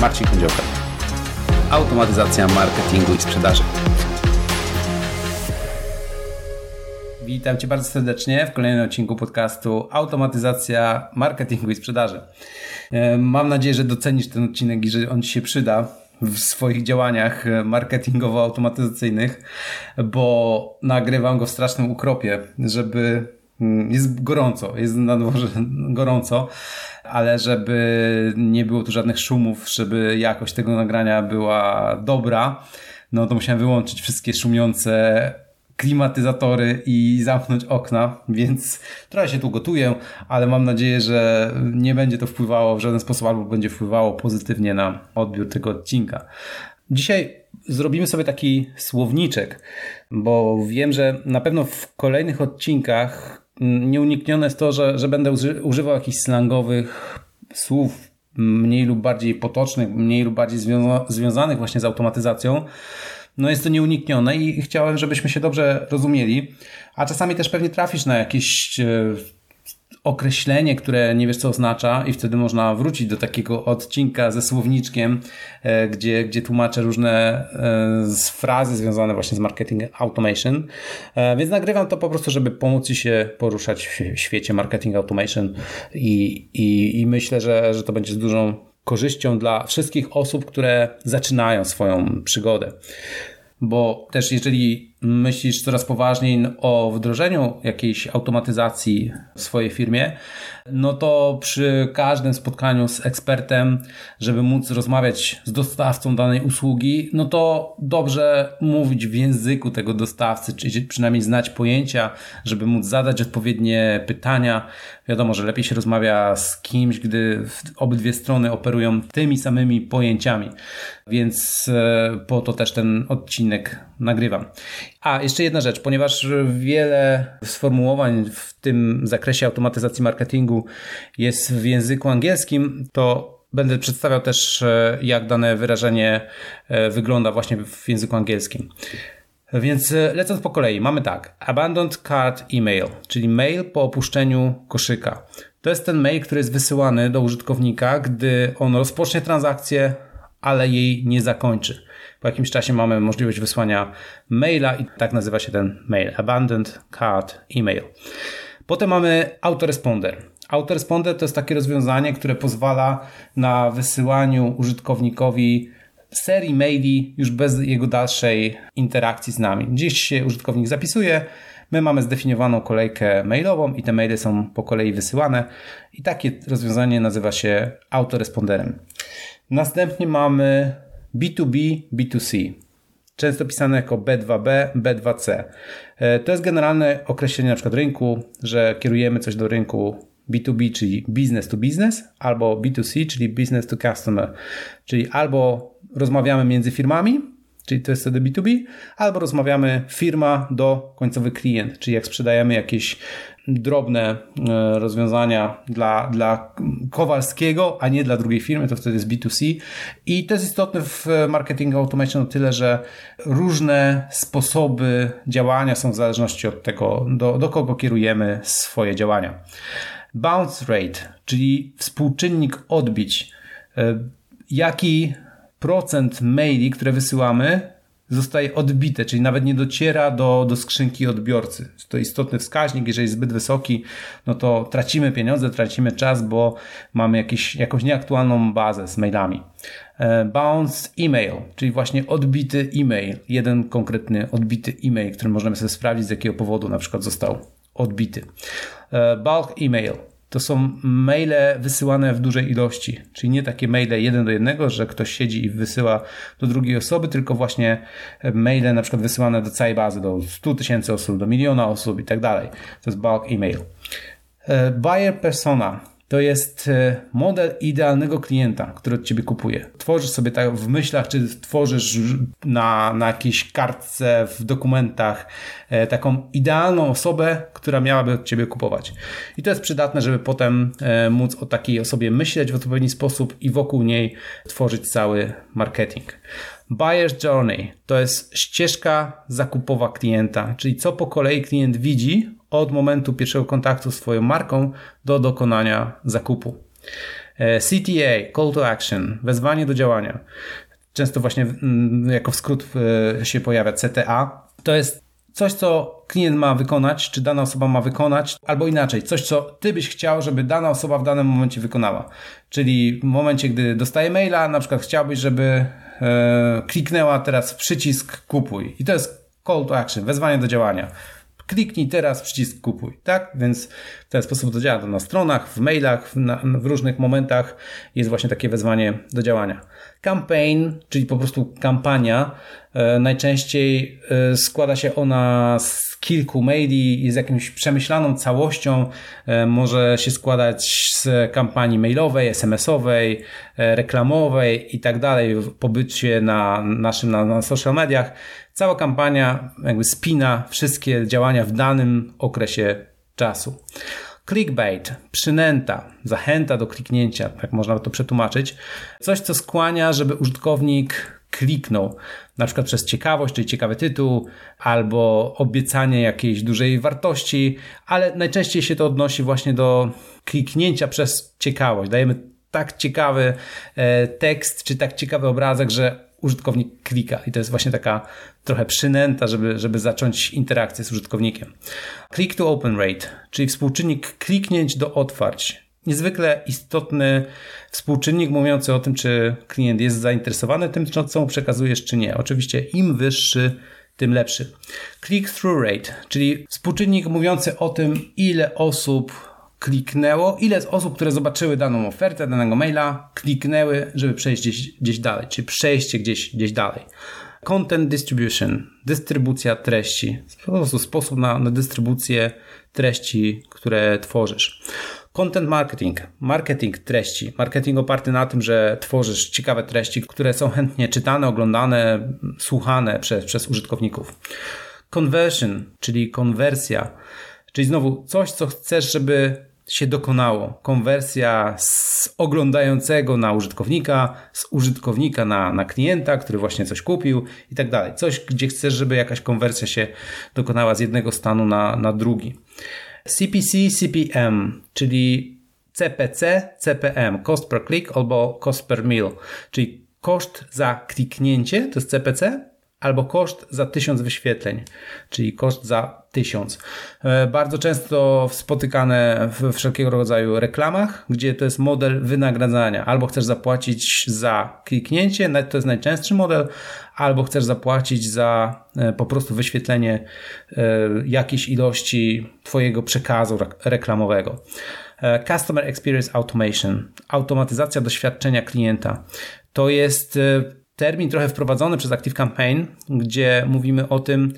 Marcin Kędziołka. Automatyzacja marketingu i sprzedaży. Witam Cię bardzo serdecznie w kolejnym odcinku podcastu Automatyzacja marketingu i sprzedaży. E, mam nadzieję, że docenisz ten odcinek i że on Ci się przyda w swoich działaniach marketingowo-automatyzacyjnych, bo nagrywam go w strasznym ukropie, żeby mm, jest gorąco, jest na dworze gorąco, ale żeby nie było tu żadnych szumów, żeby jakość tego nagrania była dobra, no to musiałem wyłączyć wszystkie szumiące klimatyzatory i zamknąć okna, więc trochę się tu gotuję, ale mam nadzieję, że nie będzie to wpływało w żaden sposób albo będzie wpływało pozytywnie na odbiór tego odcinka. Dzisiaj zrobimy sobie taki słowniczek, bo wiem, że na pewno w kolejnych odcinkach nieuniknione jest to, że, że będę używał jakichś slangowych słów mniej lub bardziej potocznych, mniej lub bardziej związa związanych właśnie z automatyzacją. No jest to nieuniknione i chciałem, żebyśmy się dobrze rozumieli, a czasami też pewnie trafisz na jakieś e, określenie, które nie wiesz co oznacza i wtedy można wrócić do takiego odcinka ze słowniczkiem, e, gdzie, gdzie tłumaczę różne e, frazy związane właśnie z marketing automation. E, więc nagrywam to po prostu, żeby pomóc Ci się poruszać w świecie marketing automation i, i, i myślę, że, że to będzie z dużą korzyścią dla wszystkich osób, które zaczynają swoją przygodę bo też jeżeli myślisz coraz poważniej o wdrożeniu jakiejś automatyzacji w swojej firmie, no to przy każdym spotkaniu z ekspertem, żeby móc rozmawiać z dostawcą danej usługi, no to dobrze mówić w języku tego dostawcy, czy przynajmniej znać pojęcia, żeby móc zadać odpowiednie pytania. Wiadomo, że lepiej się rozmawia z kimś, gdy obydwie strony operują tymi samymi pojęciami, więc e, po to też ten odcinek nagrywam. A, jeszcze jedna rzecz, ponieważ wiele sformułowań w tym zakresie automatyzacji marketingu jest w języku angielskim, to będę przedstawiał też, e, jak dane wyrażenie e, wygląda właśnie w języku angielskim. Więc e, lecąc po kolei, mamy tak: Abandoned Cart Email, czyli mail po opuszczeniu koszyka. To jest ten mail, który jest wysyłany do użytkownika, gdy on rozpocznie transakcję, ale jej nie zakończy. Po jakimś czasie mamy możliwość wysłania maila i tak nazywa się ten mail. Abandoned Card Email. Potem mamy autoresponder. Autoresponder to jest takie rozwiązanie, które pozwala na wysyłaniu użytkownikowi serii maili już bez jego dalszej interakcji z nami. Gdzieś się użytkownik zapisuje, my mamy zdefiniowaną kolejkę mailową i te maile są po kolei wysyłane i takie rozwiązanie nazywa się autoresponderem. Następnie mamy B2B, B2C. Często pisane jako B2B, B2C. E, to jest generalne określenie na przykład rynku, że kierujemy coś do rynku B2B, czyli business to business, albo B2C, czyli business to customer. Czyli albo rozmawiamy między firmami, czyli to jest wtedy B2B, albo rozmawiamy firma do końcowy klient, czyli jak sprzedajemy jakieś drobne e, rozwiązania dla, dla Kowalskiego, a nie dla drugiej firmy, to wtedy jest B2C. I to jest istotne w marketingu automation o tyle, że różne sposoby działania są w zależności od tego, do, do kogo kierujemy swoje działania. Bounce rate, czyli współczynnik odbić. E, jaki procent maili, które wysyłamy, zostaje odbite, czyli nawet nie dociera do, do skrzynki odbiorcy. To istotny wskaźnik, jeżeli jest zbyt wysoki, no to tracimy pieniądze, tracimy czas, bo mamy jakieś, jakąś nieaktualną bazę z mailami. E, bounce email, czyli właśnie odbity e-mail, jeden konkretny odbity e-mail, który możemy sobie sprawdzić z jakiego powodu na przykład został odbity. E, bulk email, to są maile wysyłane w dużej ilości, czyli nie takie maile jeden do jednego, że ktoś siedzi i wysyła do drugiej osoby, tylko właśnie maile na przykład wysyłane do całej bazy, do 100 tysięcy osób, do miliona osób i tak dalej. To jest bulk email. E, buyer persona to jest e, model idealnego klienta, który od ciebie kupuje. Tworzysz sobie tak w myślach, czy tworzysz na, na jakiejś kartce, w dokumentach e, taką idealną osobę, która miałaby od ciebie kupować. I to jest przydatne, żeby potem e, móc o takiej osobie myśleć w odpowiedni sposób i wokół niej tworzyć cały marketing. Buyer's Journey to jest ścieżka zakupowa klienta, czyli co po kolei klient widzi od momentu pierwszego kontaktu z Twoją marką do dokonania zakupu. E, CTA, call to action, wezwanie do działania. Często właśnie mm, jako skrót e, się pojawia CTA. To jest coś, co klient ma wykonać, czy dana osoba ma wykonać, albo inaczej, coś, co ty byś chciał, żeby dana osoba w danym momencie wykonała. Czyli w momencie, gdy dostaje maila, na przykład chciałbyś, żeby e, kliknęła teraz w przycisk kupuj. I to jest call to action, wezwanie do działania kliknij teraz przycisk kupuj, tak? Więc w ten sposób to działa to na stronach, w mailach, w, na, w różnych momentach jest właśnie takie wezwanie do działania. Campaign, czyli po prostu kampania, e, najczęściej e, składa się ona z kilku maili i z jakąś przemyślaną całością. E, może się składać z kampanii mailowej, SMS-owej, e, reklamowej i tak dalej, pobycie na naszym na, na social mediach. Cała kampania jakby spina wszystkie działania w danym okresie czasu. Clickbait, przynęta, zachęta do kliknięcia, tak można to przetłumaczyć. Coś, co skłania, żeby użytkownik kliknął, na przykład przez ciekawość, czyli ciekawy tytuł, albo obiecanie jakiejś dużej wartości, ale najczęściej się to odnosi właśnie do kliknięcia przez ciekawość. Dajemy tak ciekawy e, tekst, czy tak ciekawy obrazek, że użytkownik klika i to jest właśnie taka trochę przynęta, żeby, żeby zacząć interakcję z użytkownikiem. Click to open rate, czyli współczynnik kliknięć do otwarć. Niezwykle istotny współczynnik mówiący o tym, czy klient jest zainteresowany tym, co mu przekazujesz, czy nie. Oczywiście im wyższy, tym lepszy. Click-through rate, czyli współczynnik mówiący o tym, ile osób kliknęło, ile z osób, które zobaczyły daną ofertę, danego maila, kliknęły, żeby przejść gdzieś, gdzieś dalej, czy przejście gdzieś, gdzieś dalej. Content distribution, dystrybucja treści, po prostu sposób na, na dystrybucję treści, które tworzysz. Content marketing, marketing treści, marketing oparty na tym, że tworzysz ciekawe treści, które są chętnie czytane, oglądane, słuchane przez, przez użytkowników. Conversion, czyli konwersja, czyli znowu coś, co chcesz, żeby się dokonało. Konwersja z oglądającego na użytkownika, z użytkownika na, na klienta, który właśnie coś kupił i tak dalej. Coś, gdzie chcesz, żeby jakaś konwersja się dokonała z jednego stanu na, na drugi. CPC, CPM, czyli CPC, CPM, cost per click albo cost per mil, czyli koszt za kliknięcie, to jest CPC, albo koszt za tysiąc wyświetleń, czyli koszt za tysiąc. E, bardzo często spotykane w wszelkiego rodzaju reklamach, gdzie to jest model wynagradzania. Albo chcesz zapłacić za kliknięcie, to jest najczęstszy model, albo chcesz zapłacić za e, po prostu wyświetlenie e, jakiejś ilości Twojego przekazu reklamowego. Customer Experience Automation, automatyzacja doświadczenia klienta. To jest termin trochę wprowadzony przez Active Campaign, gdzie mówimy o tym,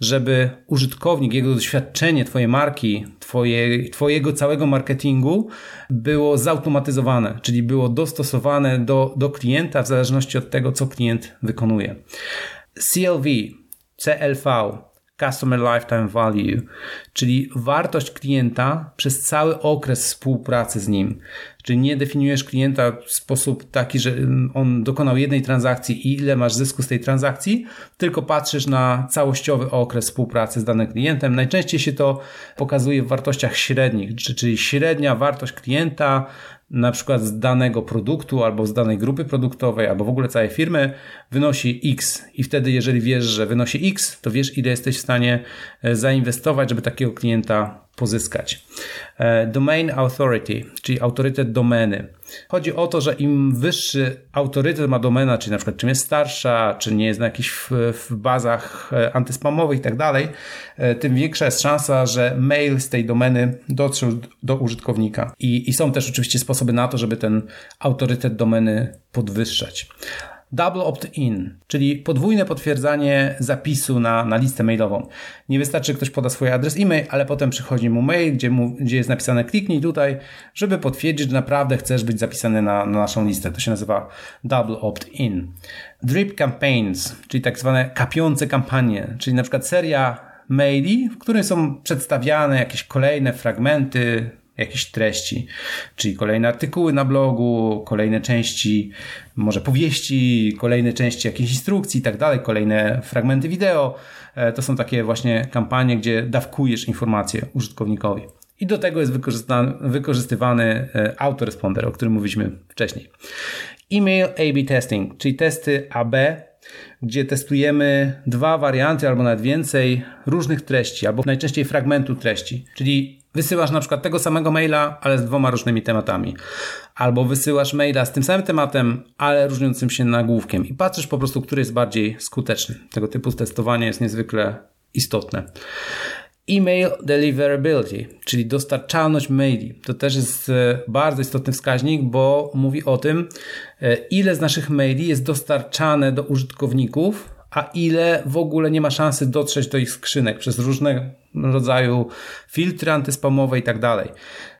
żeby użytkownik, jego doświadczenie Twojej marki, twoje, Twojego całego marketingu było zautomatyzowane, czyli było dostosowane do, do klienta w zależności od tego, co klient wykonuje. CLV, CLV, Customer Lifetime Value, czyli wartość klienta przez cały okres współpracy z nim. Czyli nie definiujesz klienta w sposób taki, że on dokonał jednej transakcji i ile masz zysku z tej transakcji, tylko patrzysz na całościowy okres współpracy z danym klientem. Najczęściej się to pokazuje w wartościach średnich, czyli średnia wartość klienta na przykład z danego produktu albo z danej grupy produktowej, albo w ogóle całej firmy wynosi X. I wtedy jeżeli wiesz, że wynosi X, to wiesz ile jesteś w stanie e, zainwestować, żeby takiego klienta pozyskać. E, domain Authority, czyli autorytet domeny. Chodzi o to, że im wyższy autorytet ma domena, czyli na przykład czym jest starsza, czy nie jest na jakichś w, w bazach e, antyspamowych i tak dalej, e, tym większa jest szansa, że mail z tej domeny dotrze do użytkownika. I, I są też oczywiście sposoby na to, żeby ten autorytet domeny podwyższać. Double opt-in, czyli podwójne potwierdzanie zapisu na, na listę mailową. Nie wystarczy, ktoś poda swój adres e-mail, ale potem przychodzi mu mail, gdzie, mu, gdzie jest napisane kliknij tutaj, żeby potwierdzić, że naprawdę chcesz być zapisany na, na naszą listę. To się nazywa double opt-in. Drip campaigns, czyli tak zwane kapiące kampanie, czyli na przykład seria maili, w których są przedstawiane jakieś kolejne fragmenty jakichś treści, czyli kolejne artykuły na blogu, kolejne części, może powieści, kolejne części jakichś instrukcji i tak dalej, kolejne fragmenty wideo. E, to są takie właśnie kampanie, gdzie dawkujesz informacje użytkownikowi. I do tego jest wykorzystywany e, autoresponder, o którym mówiliśmy wcześniej. Email A-B testing, czyli testy AB, gdzie testujemy dwa warianty albo nawet więcej różnych treści, albo najczęściej fragmentu treści. Czyli wysyłasz na przykład tego samego maila, ale z dwoma różnymi tematami. Albo wysyłasz maila z tym samym tematem, ale różniącym się nagłówkiem i patrzysz po prostu, który jest bardziej skuteczny. Tego typu testowanie jest niezwykle istotne. Email deliverability, czyli dostarczalność maili. To też jest e, bardzo istotny wskaźnik, bo mówi o tym, e, ile z naszych maili jest dostarczane do użytkowników, a ile w ogóle nie ma szansy dotrzeć do ich skrzynek przez różne rodzaju filtry antyspamowe i tak dalej.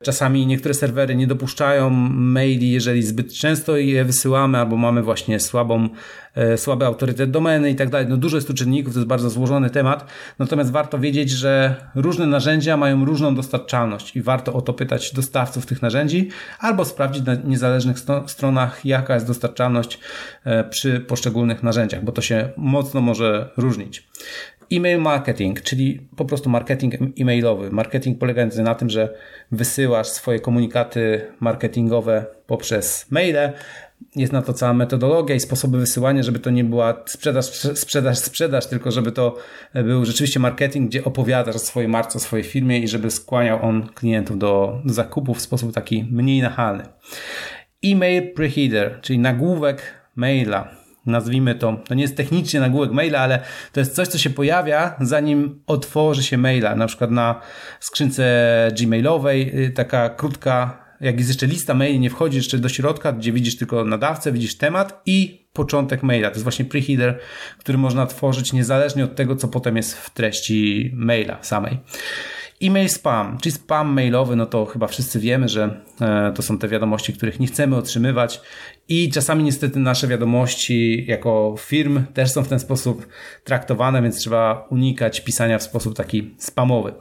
Czasami niektóre serwery nie dopuszczają maili, jeżeli zbyt często je wysyłamy, albo mamy właśnie słabą, e, słaby autorytet domeny i tak dalej. No dużo jest tu czynników, to jest bardzo złożony temat. Natomiast warto wiedzieć, że różne narzędzia mają różną dostarczalność i warto o to pytać dostawców tych narzędzi, albo sprawdzić na niezależnych stronach, jaka jest dostarczalność e, przy poszczególnych narzędziach, bo to się mocno może różnić. E-mail marketing, czyli po prostu marketing e-mailowy. Marketing polegający na tym, że wysyłasz swoje komunikaty marketingowe poprzez maile. Jest na to cała metodologia i sposoby wysyłania, żeby to nie była sprzedaż, sprzedaż, sprzedaż, tylko żeby to był rzeczywiście marketing, gdzie opowiadasz o swojej marce, o swojej firmie i żeby skłaniał on klientów do zakupu w sposób taki mniej nachalny. E-mail preheader, czyli nagłówek maila nazwijmy to, to nie jest technicznie nagłówek maila, ale to jest coś, co się pojawia zanim otworzy się maila, na przykład na skrzynce gmailowej, y, taka krótka jak jest jeszcze lista maili, nie wchodzi jeszcze do środka, gdzie widzisz tylko nadawcę, widzisz temat i początek maila. To jest właśnie preheader, który można tworzyć niezależnie od tego, co potem jest w treści maila samej. E-mail spam, czyli spam mailowy, no to chyba wszyscy wiemy, że e, to są te wiadomości, których nie chcemy otrzymywać i czasami niestety nasze wiadomości jako firm też są w ten sposób traktowane, więc trzeba unikać pisania w sposób taki spamowy.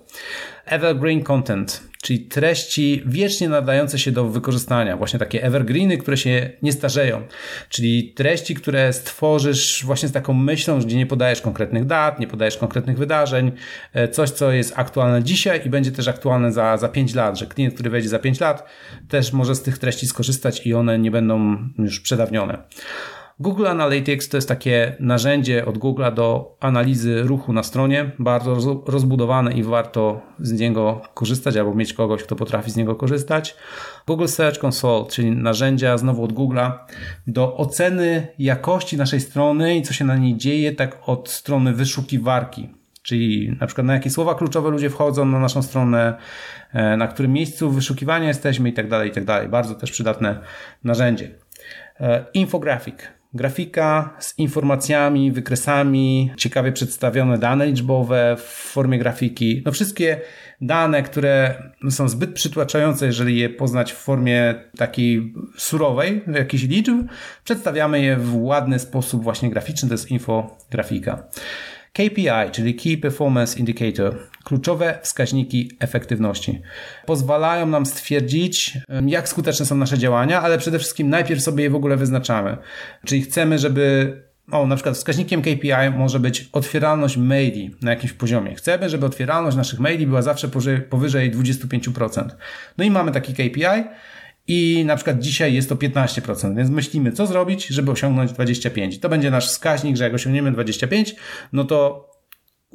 Evergreen content, czyli treści wiecznie nadające się do wykorzystania, właśnie takie evergreeny, które się nie starzeją, czyli treści, które stworzysz właśnie z taką myślą, gdzie nie podajesz konkretnych dat, nie podajesz konkretnych wydarzeń, e, coś, co jest aktualne dzisiaj i będzie też aktualne za, za 5 lat, że klient, który wejdzie za 5 lat, też może z tych treści skorzystać i one nie będą już przedawnione. Google Analytics to jest takie narzędzie od Google do analizy ruchu na stronie, bardzo rozbudowane i warto z niego korzystać albo mieć kogoś, kto potrafi z niego korzystać. Google Search Console, czyli narzędzia znowu od Google'a do oceny jakości naszej strony i co się na niej dzieje, tak od strony wyszukiwarki. Czyli na przykład na jakie słowa kluczowe ludzie wchodzą na naszą stronę, e, na którym miejscu wyszukiwania jesteśmy i tak dalej, i tak dalej. Bardzo też przydatne narzędzie. E, infografik grafika z informacjami, wykresami, ciekawie przedstawione dane liczbowe w formie grafiki. No wszystkie dane, które są zbyt przytłaczające, jeżeli je poznać w formie takiej surowej, jakichś liczb, przedstawiamy je w ładny sposób właśnie graficzny, to jest infografika. KPI, czyli Key Performance Indicator, kluczowe wskaźniki efektywności. Pozwalają nam stwierdzić, jak skuteczne są nasze działania, ale przede wszystkim najpierw sobie je w ogóle wyznaczamy. Czyli chcemy, żeby o, na przykład wskaźnikiem KPI może być otwieralność maili na jakimś poziomie. Chcemy, żeby otwieralność naszych maili była zawsze powyżej 25%. No i mamy taki KPI i na przykład dzisiaj jest to 15%, więc myślimy, co zrobić, żeby osiągnąć 25%. To będzie nasz wskaźnik, że jak osiągniemy 25%, no to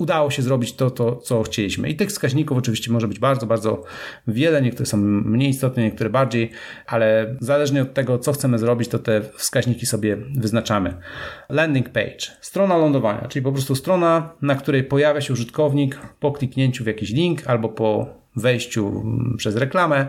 udało się zrobić to, to, co chcieliśmy. I tych wskaźników oczywiście może być bardzo, bardzo wiele. Niektóre są mniej istotne, niektóre bardziej, ale zależnie od tego, co chcemy zrobić, to te wskaźniki sobie wyznaczamy. Landing page, strona lądowania, czyli po prostu strona, na której pojawia się użytkownik po kliknięciu w jakiś link albo po wejściu przez reklamę.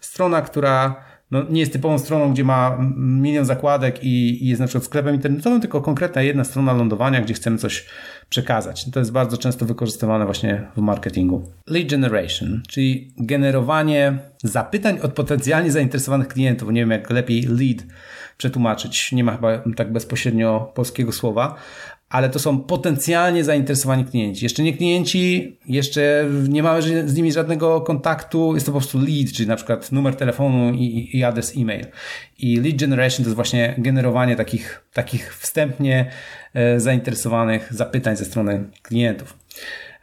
Strona, która no, nie jest typową stroną, gdzie ma milion zakładek i, i jest na przykład sklepem internetowym, tylko konkretna jedna strona lądowania, gdzie chcemy coś przekazać. To jest bardzo często wykorzystywane właśnie w marketingu. Lead generation, czyli generowanie zapytań od potencjalnie zainteresowanych klientów. Nie wiem, jak lepiej lead przetłumaczyć. Nie ma chyba tak bezpośrednio polskiego słowa, ale to są potencjalnie zainteresowani klienci. Jeszcze nie klienci, jeszcze nie mamy z nimi żadnego kontaktu, jest to po prostu lead, czyli na przykład numer telefonu i, i adres e-mail. I lead generation to jest właśnie generowanie takich, takich wstępnie e, zainteresowanych zapytań ze strony klientów.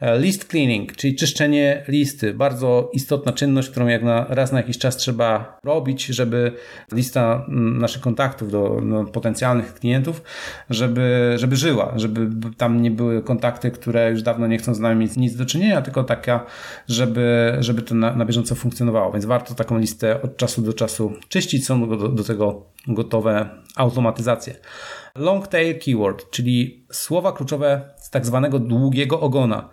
E, list cleaning, czyli czyszczenie listy. Bardzo istotna czynność, którą jak na, raz na jakiś czas trzeba robić, żeby lista mm, naszych kontaktów do, do potencjalnych klientów, żeby, żeby żyła, żeby tam nie były kontakty, które już dawno nie chcą z nami nic do czynienia, tylko taka, żeby, żeby to na, na bieżąco funkcjonowało. Więc warto taką listę od czasu do czasu czyścić. Są do, do tego gotowe automatyzacje. Long tail keyword, czyli słowa kluczowe z tak zwanego długiego ogona.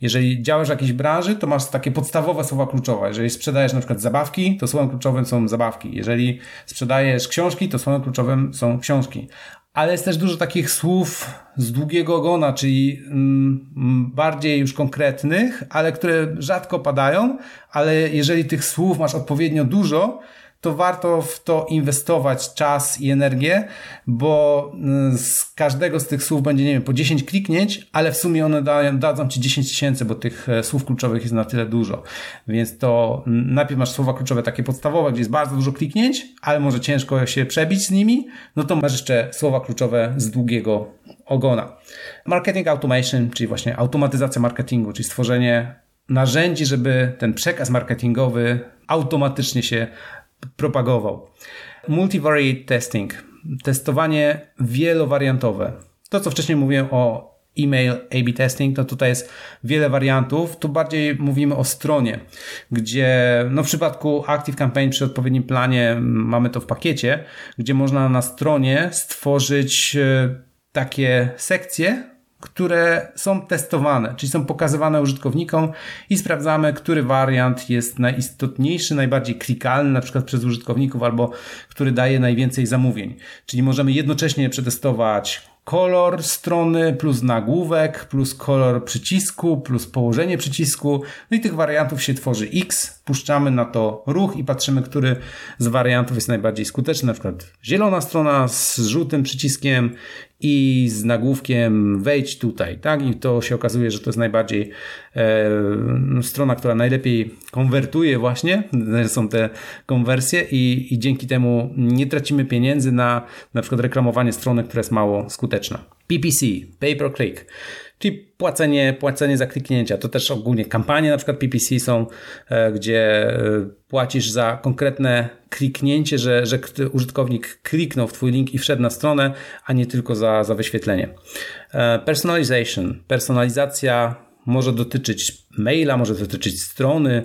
Jeżeli działasz w jakiejś branży, to masz takie podstawowe słowa kluczowe. Jeżeli sprzedajesz na przykład zabawki, to słowem kluczowym są zabawki. Jeżeli sprzedajesz książki, to słowem kluczowym są książki. Ale jest też dużo takich słów z długiego ogona, czyli mm, bardziej już konkretnych, ale które rzadko padają, ale jeżeli tych słów masz odpowiednio dużo, to warto w to inwestować czas i energię, bo y, z każdego z tych słów będzie, nie wiem, po 10 kliknięć, ale w sumie one dają, dadzą Ci 10 tysięcy, bo tych e, słów kluczowych jest na tyle dużo. Więc to najpierw masz słowa kluczowe takie podstawowe, gdzie jest bardzo dużo kliknięć, ale może ciężko się przebić z nimi, no to masz jeszcze słowa kluczowe z długiego ogona. Marketing automation, czyli właśnie automatyzacja marketingu, czyli stworzenie narzędzi, żeby ten przekaz marketingowy automatycznie się propagował. Multivariate testing, testowanie wielowariantowe. To, co wcześniej mówiłem o e-mail A-B testing, to tutaj jest wiele wariantów. Tu bardziej mówimy o stronie, gdzie no w przypadku Active Campaign przy odpowiednim planie mamy to w pakiecie, gdzie można na stronie stworzyć e, takie sekcje, które są testowane, czyli są pokazywane użytkownikom i sprawdzamy, który wariant jest najistotniejszy, najbardziej klikalny, na przykład przez użytkowników, albo który daje najwięcej zamówień. Czyli możemy jednocześnie przetestować kolor strony, plus nagłówek, plus kolor przycisku, plus położenie przycisku. No i tych wariantów się tworzy X. Puszczamy na to ruch i patrzymy, który z wariantów jest najbardziej skuteczny. Na przykład zielona strona z żółtym przyciskiem i z nagłówkiem wejdź tutaj, tak? I to się okazuje, że to jest najbardziej e, strona, która najlepiej konwertuje właśnie, są te konwersje i, i dzięki temu nie tracimy pieniędzy na na przykład reklamowanie strony, która jest mało skuteczna. PPC, pay per click czyli płacenie, płacenie za kliknięcia. To też ogólnie kampanie na przykład PPC są, e, gdzie e, płacisz za konkretne kliknięcie, że, że użytkownik kliknął w Twój link i wszedł na stronę, a nie tylko za, za wyświetlenie. E, personalization, personalizacja może dotyczyć maila, może dotyczyć strony,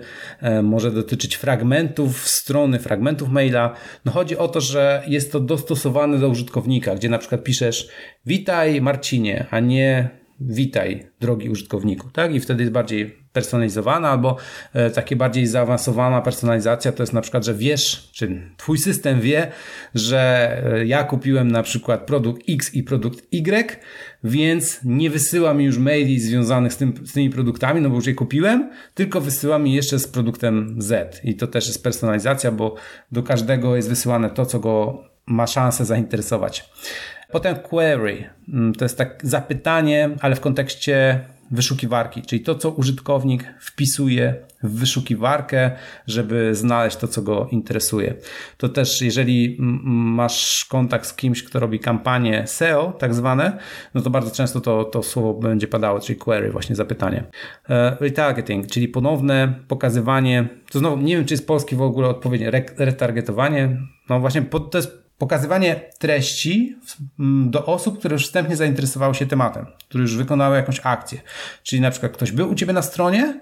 może dotyczyć fragmentów strony, fragmentów maila. No chodzi o to, że jest to dostosowane do użytkownika, gdzie na przykład piszesz witaj Marcinie, a nie witaj, drogi użytkowniku, tak? I wtedy jest bardziej personalizowana albo e, takie bardziej zaawansowana personalizacja to jest na przykład, że wiesz, czy twój system wie, że e, ja kupiłem na przykład produkt X i produkt Y, więc nie wysyła mi już maili związanych z, tym, z tymi produktami, no bo już je kupiłem, tylko wysyła mi jeszcze z produktem Z. I to też jest personalizacja, bo do każdego jest wysyłane to, co go ma szansę zainteresować. Potem query, mm, to jest tak zapytanie, ale w kontekście wyszukiwarki, czyli to, co użytkownik wpisuje w wyszukiwarkę, żeby znaleźć to, co go interesuje. To też, jeżeli masz kontakt z kimś, kto robi kampanię SEO, tak zwane, no to bardzo często to, to słowo będzie padało, czyli query, właśnie zapytanie. E, retargeting, czyli ponowne pokazywanie, to znowu nie wiem, czy jest polski w ogóle odpowiednie, retargetowanie, no właśnie to jest pokazywanie treści mm, do osób, które już wstępnie zainteresowały się tematem, które już wykonały jakąś akcję. Czyli na przykład ktoś był u ciebie na stronie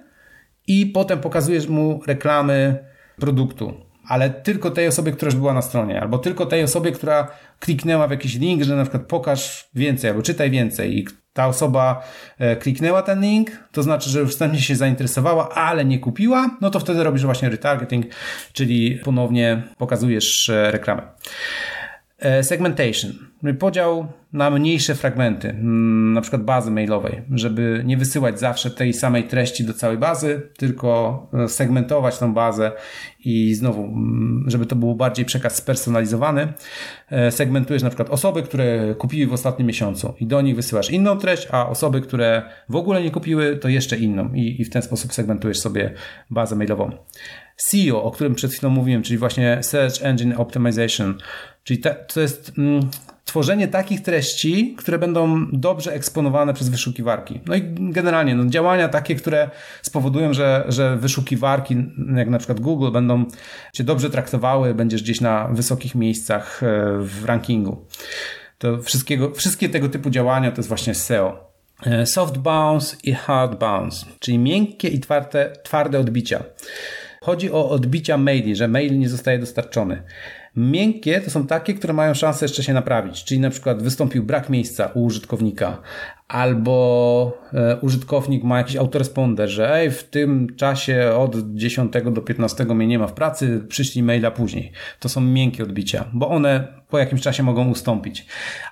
i potem pokazujesz mu reklamy produktu, ale tylko tej osobie, która już była na stronie, albo tylko tej osobie, która kliknęła w jakiś link, że na przykład pokaż więcej, albo czytaj więcej i ta osoba e, kliknęła ten link, to znaczy, że już wstępnie się zainteresowała, ale nie kupiła, no to wtedy robisz właśnie retargeting, czyli ponownie pokazujesz e, reklamę. E, segmentation, podział na mniejsze fragmenty, mm, na przykład bazy mailowej, żeby nie wysyłać zawsze tej samej treści do całej bazy, tylko e, segmentować tą bazę i znowu, mm, żeby to był bardziej przekaz spersonalizowany, e, segmentujesz na przykład osoby, które kupiły w ostatnim miesiącu i do nich wysyłasz inną treść, a osoby, które w ogóle nie kupiły, to jeszcze inną i, i w ten sposób segmentujesz sobie bazę mailową. SEO, o którym przed chwilą mówiłem, czyli właśnie Search Engine Optimization, czyli te, to jest mm, tworzenie takich treści, które będą dobrze eksponowane przez wyszukiwarki. No i generalnie no, działania takie, które spowodują, że, że wyszukiwarki, jak na przykład Google, będą cię dobrze traktowały, będziesz gdzieś na wysokich miejscach e, w rankingu. To wszystkiego, wszystkie tego typu działania to jest właśnie SEO. E, soft bounce i hard bounce, czyli miękkie i twarde, twarde odbicia. Chodzi o odbicia maili, że mail nie zostaje dostarczony. Miękkie to są takie, które mają szansę jeszcze się naprawić, czyli na przykład wystąpił brak miejsca u użytkownika, albo e, użytkownik ma jakiś autoresponder, że ej, w tym czasie od 10 do 15 mnie nie ma w pracy, przyślij maila później. To są miękkie odbicia, bo one po jakimś czasie mogą ustąpić.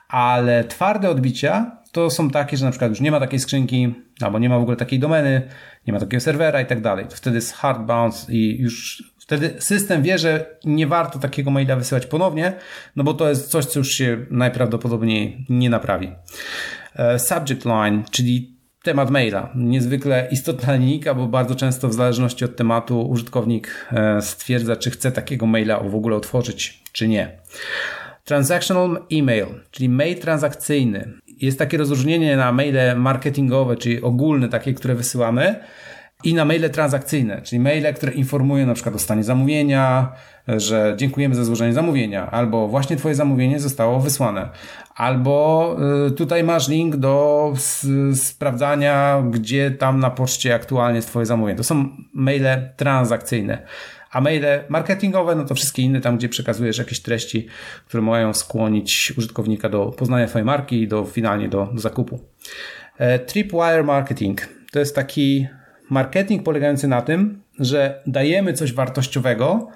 Ale twarde odbicia to są takie, że na przykład już nie ma takiej skrzynki, albo nie ma w ogóle takiej domeny, nie ma takiego serwera i tak dalej. To wtedy jest hard bounce i już wtedy system wie, że nie warto takiego maila wysyłać ponownie, no bo to jest coś, co już się najprawdopodobniej nie naprawi. E, subject line, czyli temat maila. Niezwykle istotna linijka, bo bardzo często w zależności od tematu użytkownik e, stwierdza, czy chce takiego maila w ogóle otworzyć, czy nie. Transactional email, czyli mail transakcyjny. Jest takie rozróżnienie na maile marketingowe, czyli ogólne, takie, które wysyłamy, i na maile transakcyjne, czyli maile, które informują na przykład o stanie zamówienia, że dziękujemy za złożenie zamówienia, albo właśnie Twoje zamówienie zostało wysłane, albo y, tutaj masz link do sprawdzania, gdzie tam na poczcie aktualnie jest Twoje zamówienie. To są maile transakcyjne. A maile marketingowe, no to wszystkie inne, tam gdzie przekazujesz jakieś treści, które mają skłonić użytkownika do poznania Twojej marki i do finalnie do, do zakupu. E, Tripwire Marketing to jest taki marketing polegający na tym, że dajemy coś wartościowego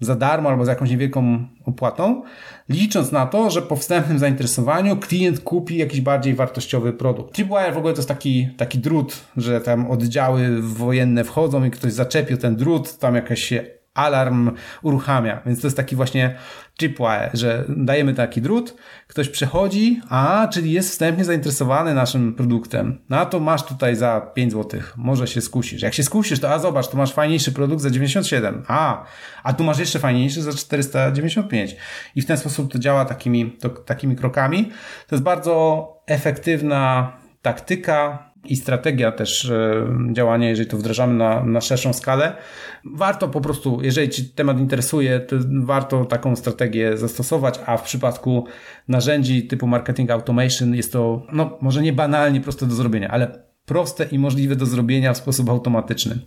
za darmo albo za jakąś niewielką opłatą, licząc na to, że po wstępnym zainteresowaniu klient kupi jakiś bardziej wartościowy produkt. Tripwire w ogóle to jest taki, taki drut, że tam oddziały wojenne wchodzą i ktoś zaczepił ten drut, tam jakaś alarm uruchamia. Więc to jest taki właśnie tripwire, że dajemy taki drut, ktoś przechodzi, a czyli jest wstępnie zainteresowany naszym produktem. No a to masz tutaj za 5 zł, może się skusisz. Jak się skusisz, to a zobacz, tu masz fajniejszy produkt za 97, a, a tu masz jeszcze fajniejszy za 495. I w ten sposób to działa takimi, to, takimi krokami. To jest bardzo efektywna taktyka, i strategia też e, działania, jeżeli to wdrażamy na, na szerszą skalę. Warto po prostu, jeżeli Ci temat interesuje, to warto taką strategię zastosować, a w przypadku narzędzi typu marketing automation jest to, no może nie banalnie proste do zrobienia, ale proste i możliwe do zrobienia w sposób automatyczny.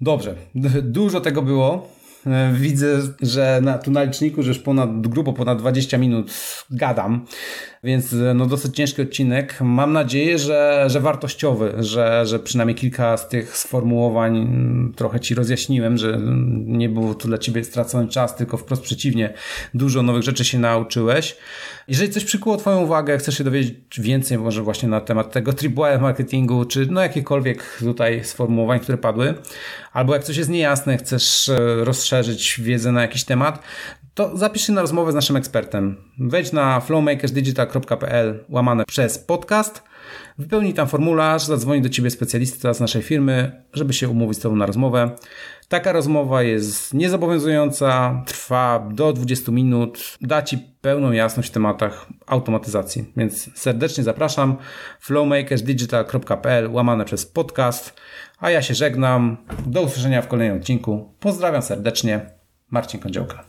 Dobrze, dużo tego było. E, widzę, że na, tu na liczniku, że już ponad, grubo ponad 20 minut gadam, więc e, no dosyć ciężki odcinek. Mam nadzieję, że, że wartościowy, że, że przynajmniej kilka z tych sformułowań trochę Ci rozjaśniłem, że nie był to dla Ciebie stracony czas, tylko wprost przeciwnie, dużo nowych rzeczy się nauczyłeś. Jeżeli coś przykuło Twoją uwagę, chcesz się dowiedzieć więcej może właśnie na temat tego tripwire marketingu, czy no jakiekolwiek tutaj sformułowań, które padły, albo jak coś jest niejasne, chcesz e, rozszerzyć wiedzę na jakiś temat, to zapisz się na rozmowę z naszym ekspertem. Wejdź na flowmakersdigital.pl łamane przez podcast, wypełnij tam formularz, zadzwoni do Ciebie specjalista z naszej firmy, żeby się umówić z Tobą na rozmowę. Taka rozmowa jest niezobowiązująca, trwa do 20 minut, da Ci pełną jasność w tematach automatyzacji. Więc serdecznie zapraszam flowmakersdigital.pl łamane przez podcast, a ja się żegnam. Do usłyszenia w kolejnym odcinku. Pozdrawiam serdecznie. Marcin Kądziołka.